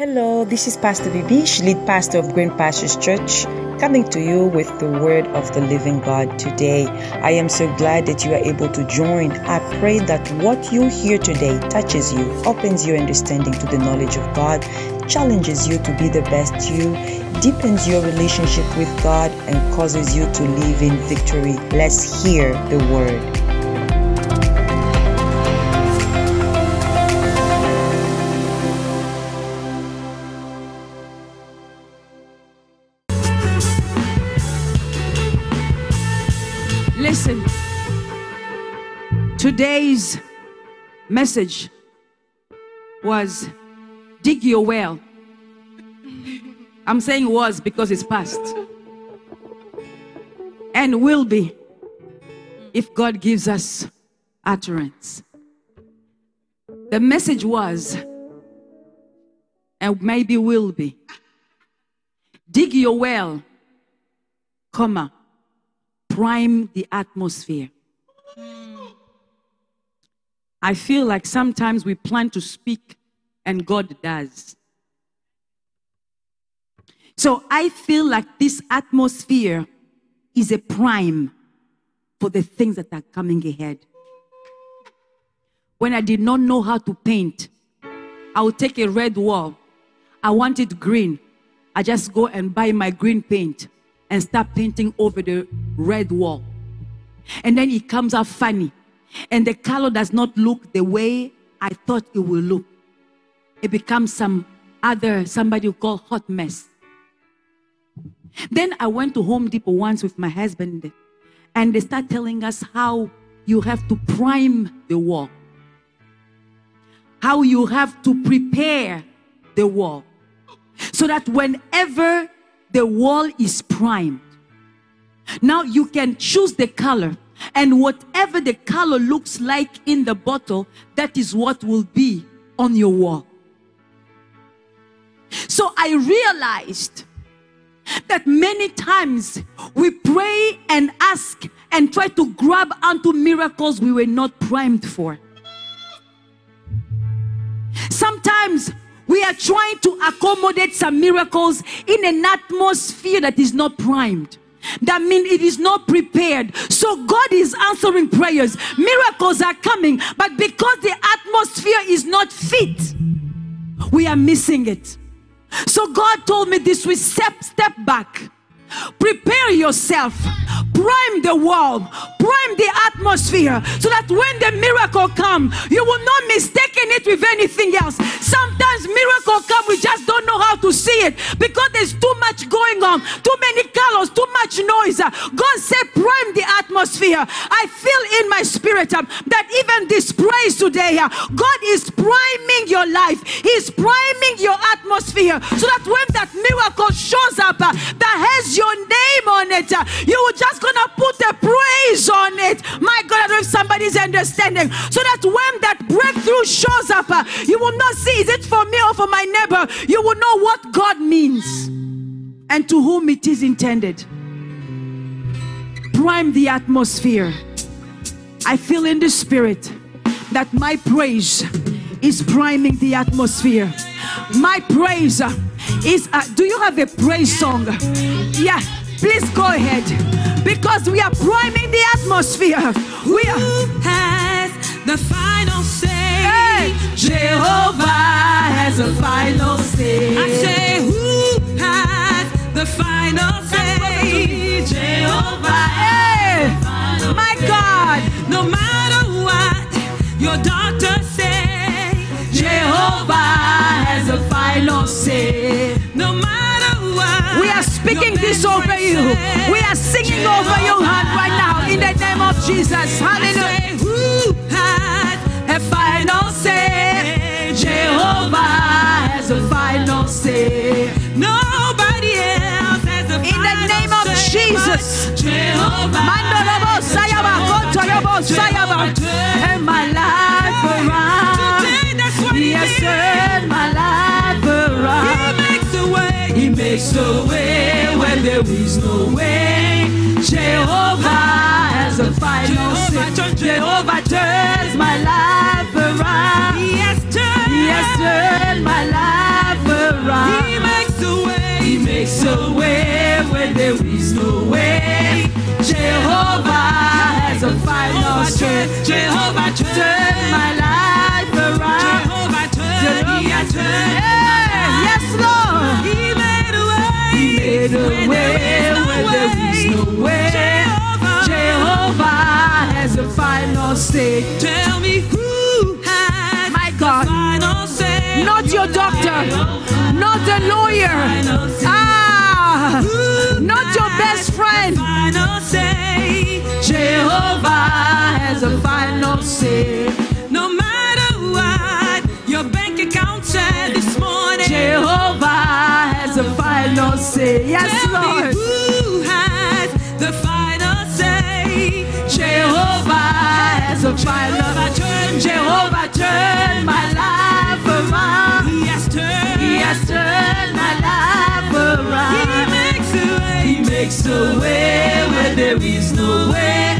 Hello, this is Pastor Bibish, lead pastor of Green Pastures Church, coming to you with the word of the living God today. I am so glad that you are able to join. I pray that what you hear today touches you, opens your understanding to the knowledge of God, challenges you to be the best you, deepens your relationship with God, and causes you to live in victory. Let's hear the word. Message was dig your well. I'm saying was because it's past. And will be if God gives us utterance. The message was, and maybe will be, dig your well, comma, prime the atmosphere. I feel like sometimes we plan to speak and God does. So I feel like this atmosphere is a prime for the things that are coming ahead. When I did not know how to paint, I would take a red wall. I want it green. I just go and buy my green paint and start painting over the red wall. And then it comes out funny. And the color does not look the way I thought it will look. It becomes some other, somebody you call hot mess. Then I went to Home Depot once with my husband, and they start telling us how you have to prime the wall, how you have to prepare the wall, so that whenever the wall is primed, now you can choose the color, and whatever the color looks like in the bottle, that is what will be on your wall. So I realized that many times we pray and ask and try to grab onto miracles we were not primed for. Sometimes we are trying to accommodate some miracles in an atmosphere that is not primed. That means it is not prepared. So God is answering prayers. Miracles are coming, but because the atmosphere is not fit, we are missing it. So God told me this we step step back. Prepare yourself. Prime the wall. Prime the atmosphere so that when the miracle come, you will not mistaken it with anything else. Sometimes miracle come, we just don't know how to see it because there's too much going on, too many colors, too much noise. God said, prime the atmosphere. I feel in my spirit um, that even this praise today, uh, God is priming your life. He's priming your atmosphere so that when that miracle shows up uh, that has your name on it, uh, you will just gonna put a praise on it. My God, I don't know if somebody's understanding. So that when that breakthrough shows up, uh, you will not see is it for me or for my neighbor. You will know what God means and to whom it is intended. Prime the atmosphere. I feel in the spirit that my praise is priming the atmosphere. My praise is. Uh, do you have a praise song? Yeah, please go ahead because we are priming the atmosphere. We are. Who has the final say? Hey, Jehovah has a final say. I say, who has the final say? Jehovah. Hey, my God, No matter what your doctor say, Jehovah has a final say. no matter what. We are speaking this over you. We are singing over your heart right now in the name of Jesus. Hallelujah. who has A final say. Jehovah has a final say. Nobody else has the In the name of Jesus. Jehovah. Mandorobo sayaba, kontorobo sayaba. And my life around. Today, that's He he has turned my life around. He makes a way. He makes a way there is no way. Jehovah has a final say. Jehovah, Jehovah turns my life around. He has turned, he has turned my life around. He makes a way. He makes a way when there is no way. Jehovah has a final say. Jehovah turns my life final say. tell me who has My God. Not your doctor, not the lawyer, ah, not your best friend. the Final say. Jehovah has a final say. Makes a way where there is no way.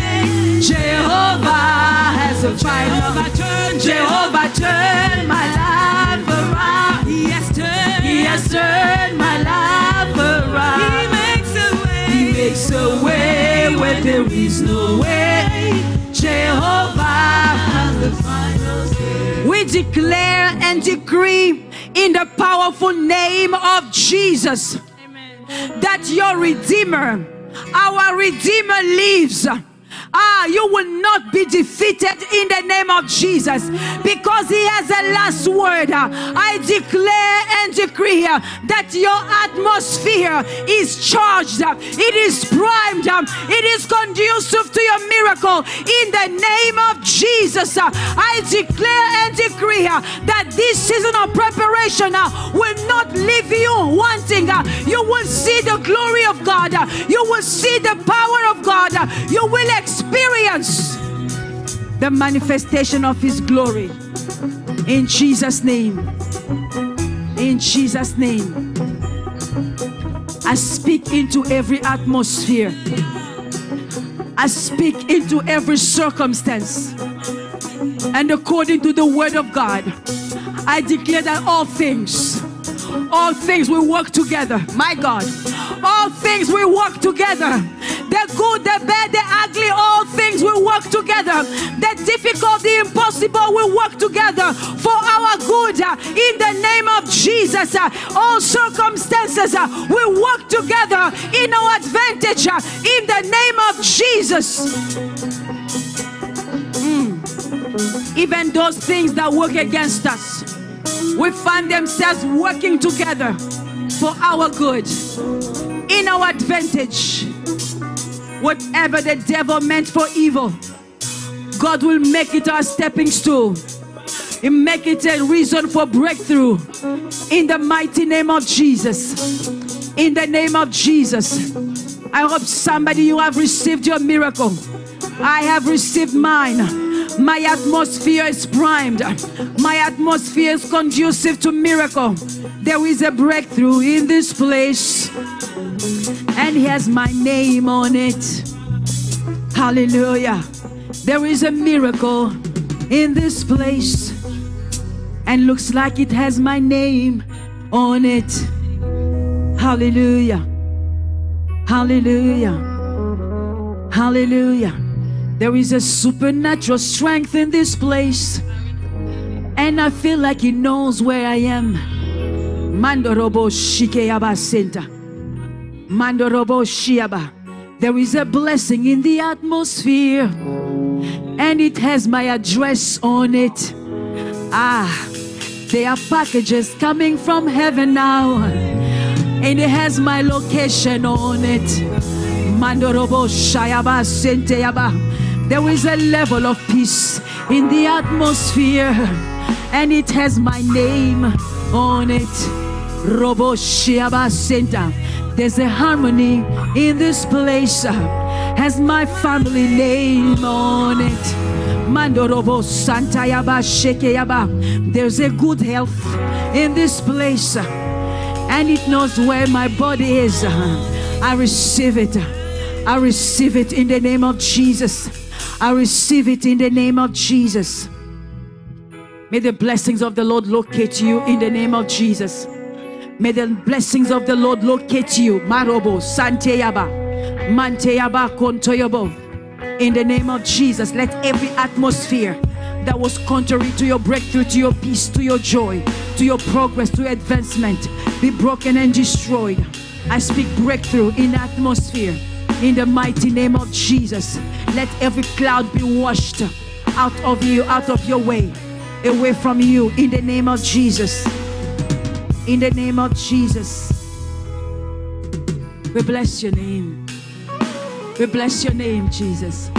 Jehovah has a final Jehovah turn. Jehovah turn my life around. He has turned. He has turned my life around. He makes a way. He makes a way where there is no way. Jehovah has the final say. We declare and decree in the powerful name of Jesus that your Redeemer, our Redeemer lives. Ah, you will not be defeated in the name of Jesus because He has the last word. I declare and decree that your atmosphere is charged, it is primed, it is conducive to your miracle in the name of Jesus. I declare and decree that this season of preparation uh, will not leave you wanting. uh, You will see God, you will see the power of God, you will experience the manifestation of His glory in Jesus' name. In Jesus' name. I speak into every atmosphere. I speak into every circumstance. And according to the word of God, I declare that all things, all things will work together. My God, things will work together. The good, the bad, the ugly, all things will work together. The difficult, the impossible will work together for our good. In the name of Jesus, all circumstances will work together in our advantage. In the name of Jesus. Hmm. even those things that work against us we find themselves working together for our good in our advantage. Whatever the devil meant for evil god will make it our stepping stool and make it a reason for breakthrough. In the mighty name of jesus. In the name of jesus. I hope somebody you have received your miracle I have received mine. My atmosphere is primed. My atmosphere is conducive to miracle. There is a breakthrough in this place, and he has my name on it. Hallelujah. There is a miracle in this place, and looks like it has my name on it. Hallelujah. Hallelujah. Hallelujah. There is a supernatural strength in this place. And I feel like He knows where I am. Mandorobo Shikeyaba Center. Mandorobo Shiaba. There is a blessing in the atmosphere. And it has my address on it. Ah, there are packages coming from heaven now. And it has my location on it. Mandorobo Shayaba Senteyaba. There is a level of peace in the atmosphere, and it has my name on it. Robo Shiaba Center. There's a harmony in this place, has my family name on it. Mandorobo Santa Yaba Sheke Yaba. There's a good health in this place, and it knows where my body is. I receive it. I receive it in the name of Jesus. I receive it in the name of Jesus. May the blessings of the Lord locate you in the name of Jesus. May the blessings of the Lord locate you. Marobo, Santeyaba, Manteyaba, Kontoyobo. In the name of Jesus, let every atmosphere that was contrary to your breakthrough, to your peace, to your joy, to your progress, to your advancement be broken and destroyed. I speak breakthrough in atmosphere in the mighty name of Jesus. Let every cloud be washed out of you, out of your way, away from you in the name of Jesus. In the name of Jesus. We bless your name. We bless your name, Jesus.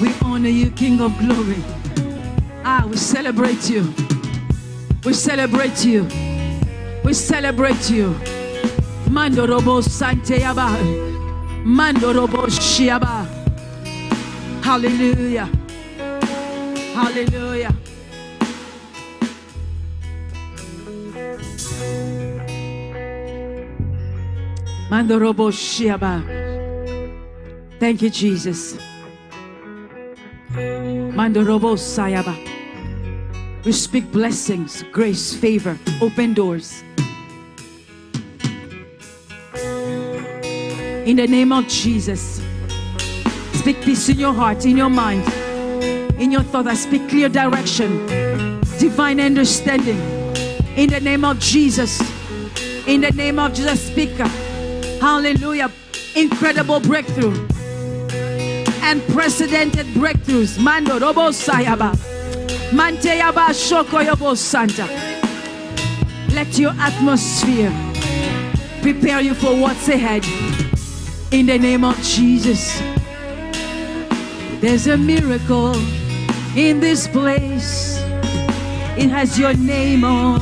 We honor you, King of glory. Ah, we celebrate you. We celebrate you. We celebrate you. Mando robo sante yaba. Mando robo shiaba. Hallelujah. Hallelujah. Mando robo shiaba. Thank you, Jesus. Mando robo sayaba. We speak blessings, grace, favor, open doors. In the name of Jesus. Speak peace in your heart, in your mind, in your thought. I speak clear direction, divine understanding. In the name of Jesus. In the name of Jesus, speak. Uh, hallelujah. Incredible breakthrough. Unprecedented breakthroughs. Mando robo sayaba. Manteyaba shokoyobo santa. Let your atmosphere prepare you for what's ahead. In the name of Jesus. There's a miracle in this place. It has your name on.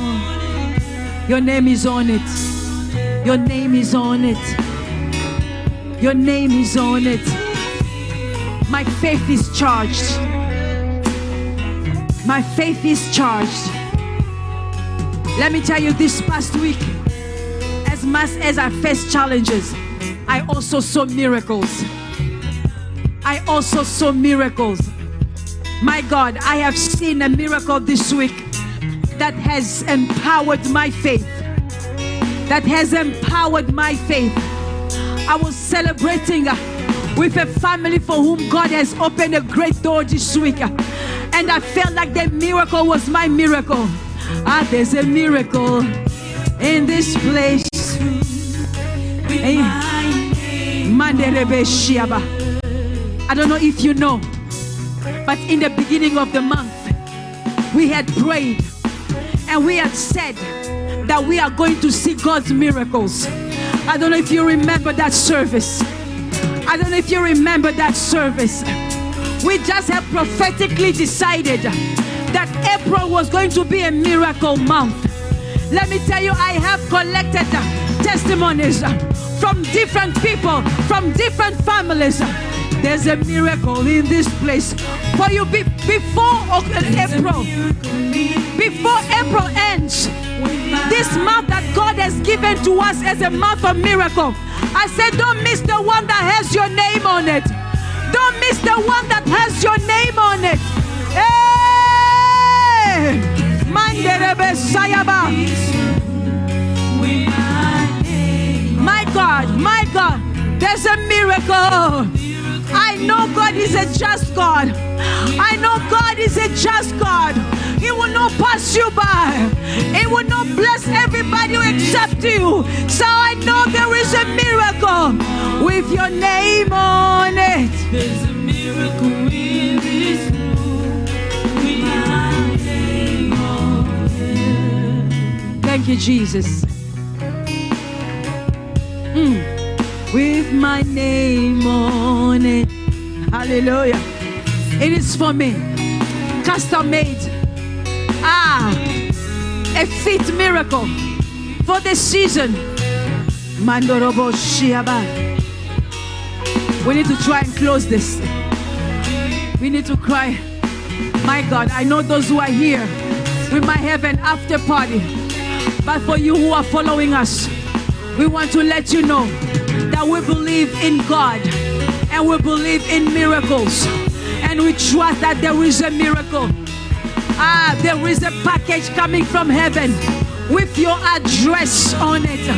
Your name is on it. Your name is on it. Your name is on it. My faith is charged. My faith is charged. Let me tell you this past week, as much as I faced challenges, I also saw miracles. I also saw miracles. My God, I have seen a miracle this week that has empowered my faith. That has empowered my faith. I was celebrating uh, with a family for whom God has opened a great door this week. uh, And I felt like the miracle was my miracle. Ah, there's a miracle in this place. Hey. I don't know if you know, but in the beginning of the month, we had prayed and we had said that we are going to see God's miracles. I don't know if you remember that service. I don't know if you remember that service. We just have prophetically decided that April was going to be a miracle month. Let me tell you, I have collected testimonies from different people, from different families. There's a miracle in this place for you be- before April. Before April ends, this month that God has given to us as a month of miracle. I said, don't miss the one that has your name on it. Don't miss the one that has your name on it. Hey! God, my God, there's a miracle. I know God is a just God. I know God is a just God. He will not pass you by. He will not bless everybody except you. So I know there is a miracle with your name on it. There's a miracle in this room. With name on it. Thank you, Jesus. My name on it. Hallelujah. It is for me. Custom made. Ah, a fit miracle for this season. Mandorobo Shiaba. We need to try and close this. We need to cry. My God, I know those who are here. We might have an after party. But for you who are following us, we want to let you know that we believe in God and we believe in miracles. And we trust that there is a miracle. Ah, there is a package coming from heaven with your address on it.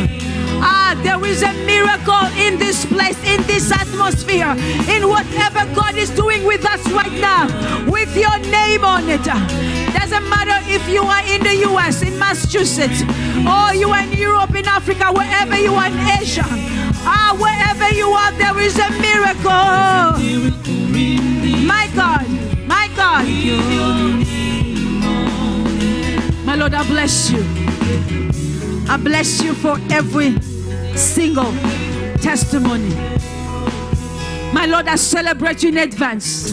Ah, there is a miracle in this place, in this atmosphere, in whatever God is doing with us right now, with your name on it. Doesn't matter if you are in the US, in Massachusetts, or you are in Europe, in Africa, wherever you are in Asia. Ah, wherever you are, there is a miracle. My God, my God. My Lord, I bless you. I bless you for every single testimony. My Lord, I celebrate you in advance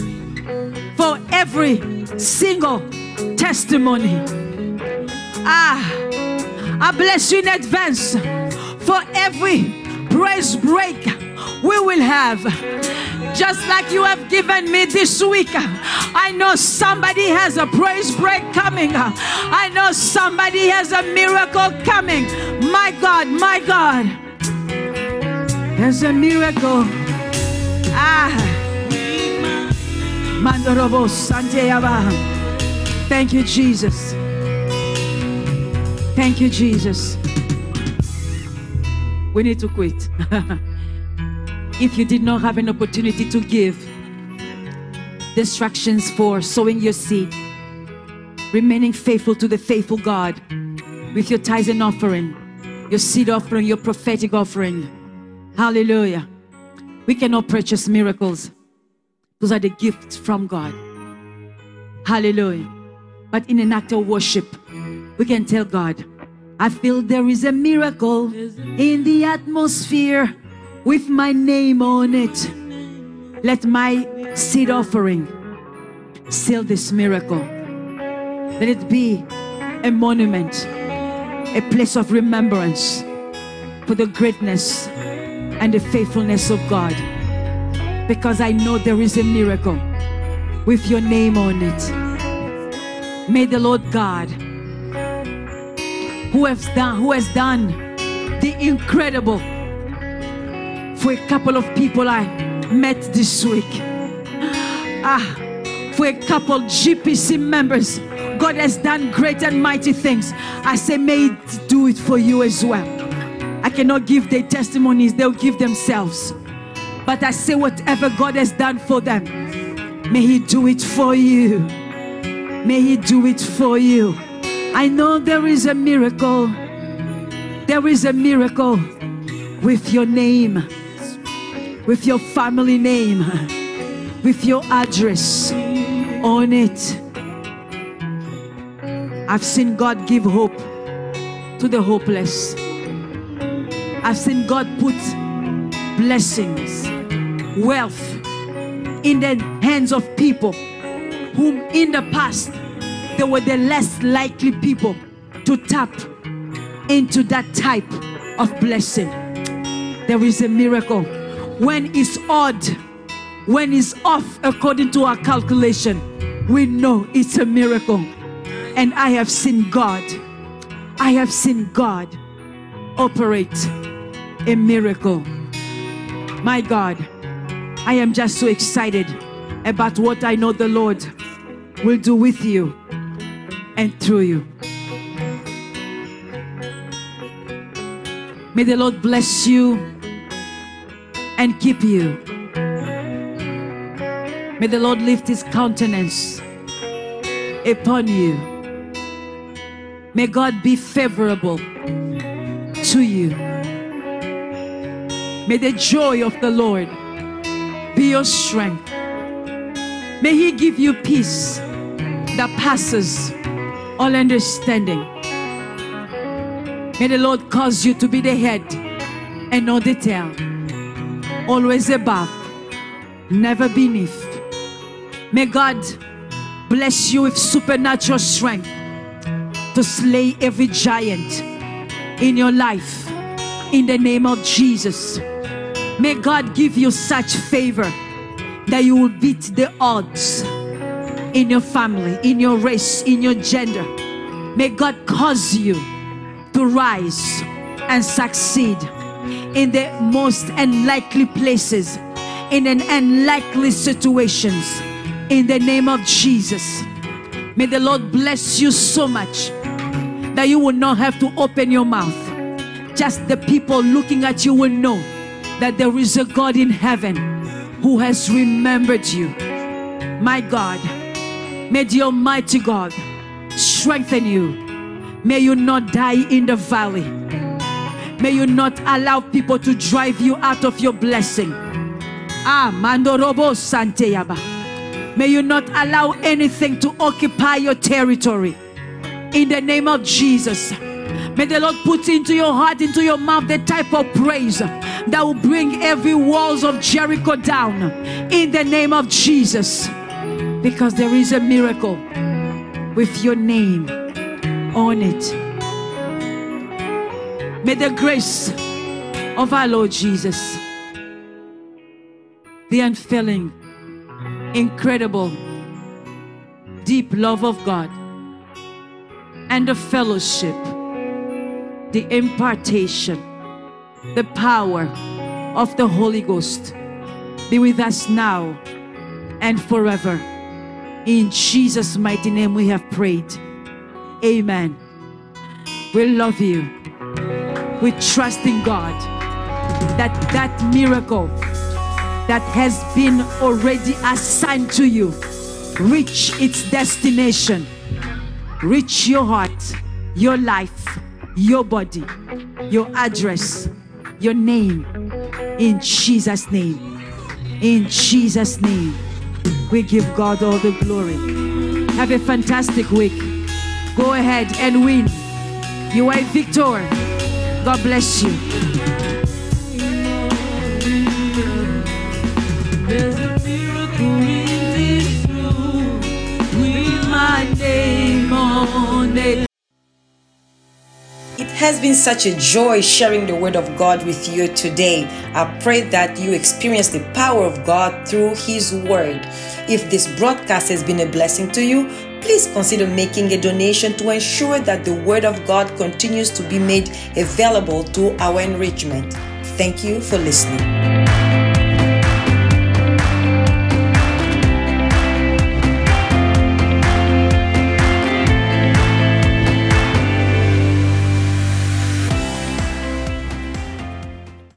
for every single testimony. Ah, I bless you in advance for every praise break we will have. Just like you have given me this week, I know somebody has a praise break coming. I know somebody has a miracle coming. My God, my God, there's a miracle. Ah. Thank you, Jesus. Thank you, Jesus. We need to quit. if you did not have an opportunity to give, distractions for sowing your seed, remaining faithful to the faithful God with your tithes and offering, your seed offering, your prophetic offering. Hallelujah. We cannot purchase miracles, those are the gifts from God. Hallelujah. But in an act of worship, we can tell God, I feel there is a miracle in the atmosphere with my name on it. Let my seed offering seal this miracle. Let it be a monument, a place of remembrance for the greatness and the faithfulness of God. Because I know there is a miracle with your name on it. May the Lord God, who has done, who has done the incredible for a couple of people I met this week. Ah, for a couple GPC members, God has done great and mighty things. I say, may it do it for you as well. I cannot give their testimonies, they'll give themselves. But I say, whatever God has done for them, may He do it for you. May He do it for you. I know there is a miracle. There is a miracle with your name, with your family name, with your address on it. I've seen God give hope to the hopeless. I've seen God put blessings, wealth in the hands of people whom in the past they were the less likely people to tap into that type of blessing. There is a miracle. When it's odd, when it's off according to our calculation, we know it's a miracle. And I have seen God, I have seen God operate a miracle. My God, I am just so excited about what I know the Lord will do with you and through you. May the Lord bless you and keep you. May the Lord lift his countenance upon you. May God be favorable to you. May the joy of the Lord be your strength. May He give you peace that passes all understanding. May the Lord cause you to be the head and not the tail, always above, never beneath. May God bless you with supernatural strength to slay every giant in your life in the name of Jesus. May God give you such favor that you will beat the odds in your family, in your race, in your gender. May God cause you to rise and succeed in the most unlikely places, in an unlikely situations. In the name of Jesus. May the Lord bless you so much that you will not have to open your mouth. Just the people looking at you will know that there is a God in heaven who has remembered you. My God, may the Almighty God strengthen you. May you not die in the valley. May you not allow people to drive you out of your blessing. Ah, Mandorobo Santeyaba. May you not allow anything to occupy your territory. In the name of Jesus. May the Lord put into your heart, into your mouth, the type of praise that will bring every walls of Jericho down. In the name of Jesus. Because there is a miracle with your name on it. May the grace of our Lord Jesus, the unfailing, incredible, deep love of God, and the fellowship, the impartation, the power of the Holy Ghost be with us now and forever. In Jesus' mighty name we have prayed. Amen. We love you. We trust in God that that miracle that has been already assigned to you reach its destination. Reach your heart, your life, your body, your address, your name. In Jesus' name. In Jesus' name. We give God all the glory. Have a fantastic week. Go ahead and win. You are a victor. God bless you. It has been such a joy sharing the Word of God with you today. I pray that you experience the power of God through His Word. If this broadcast has been a blessing to you, please consider making a donation to ensure that the Word of God continues to be made available to our enrichment. Thank you for listening.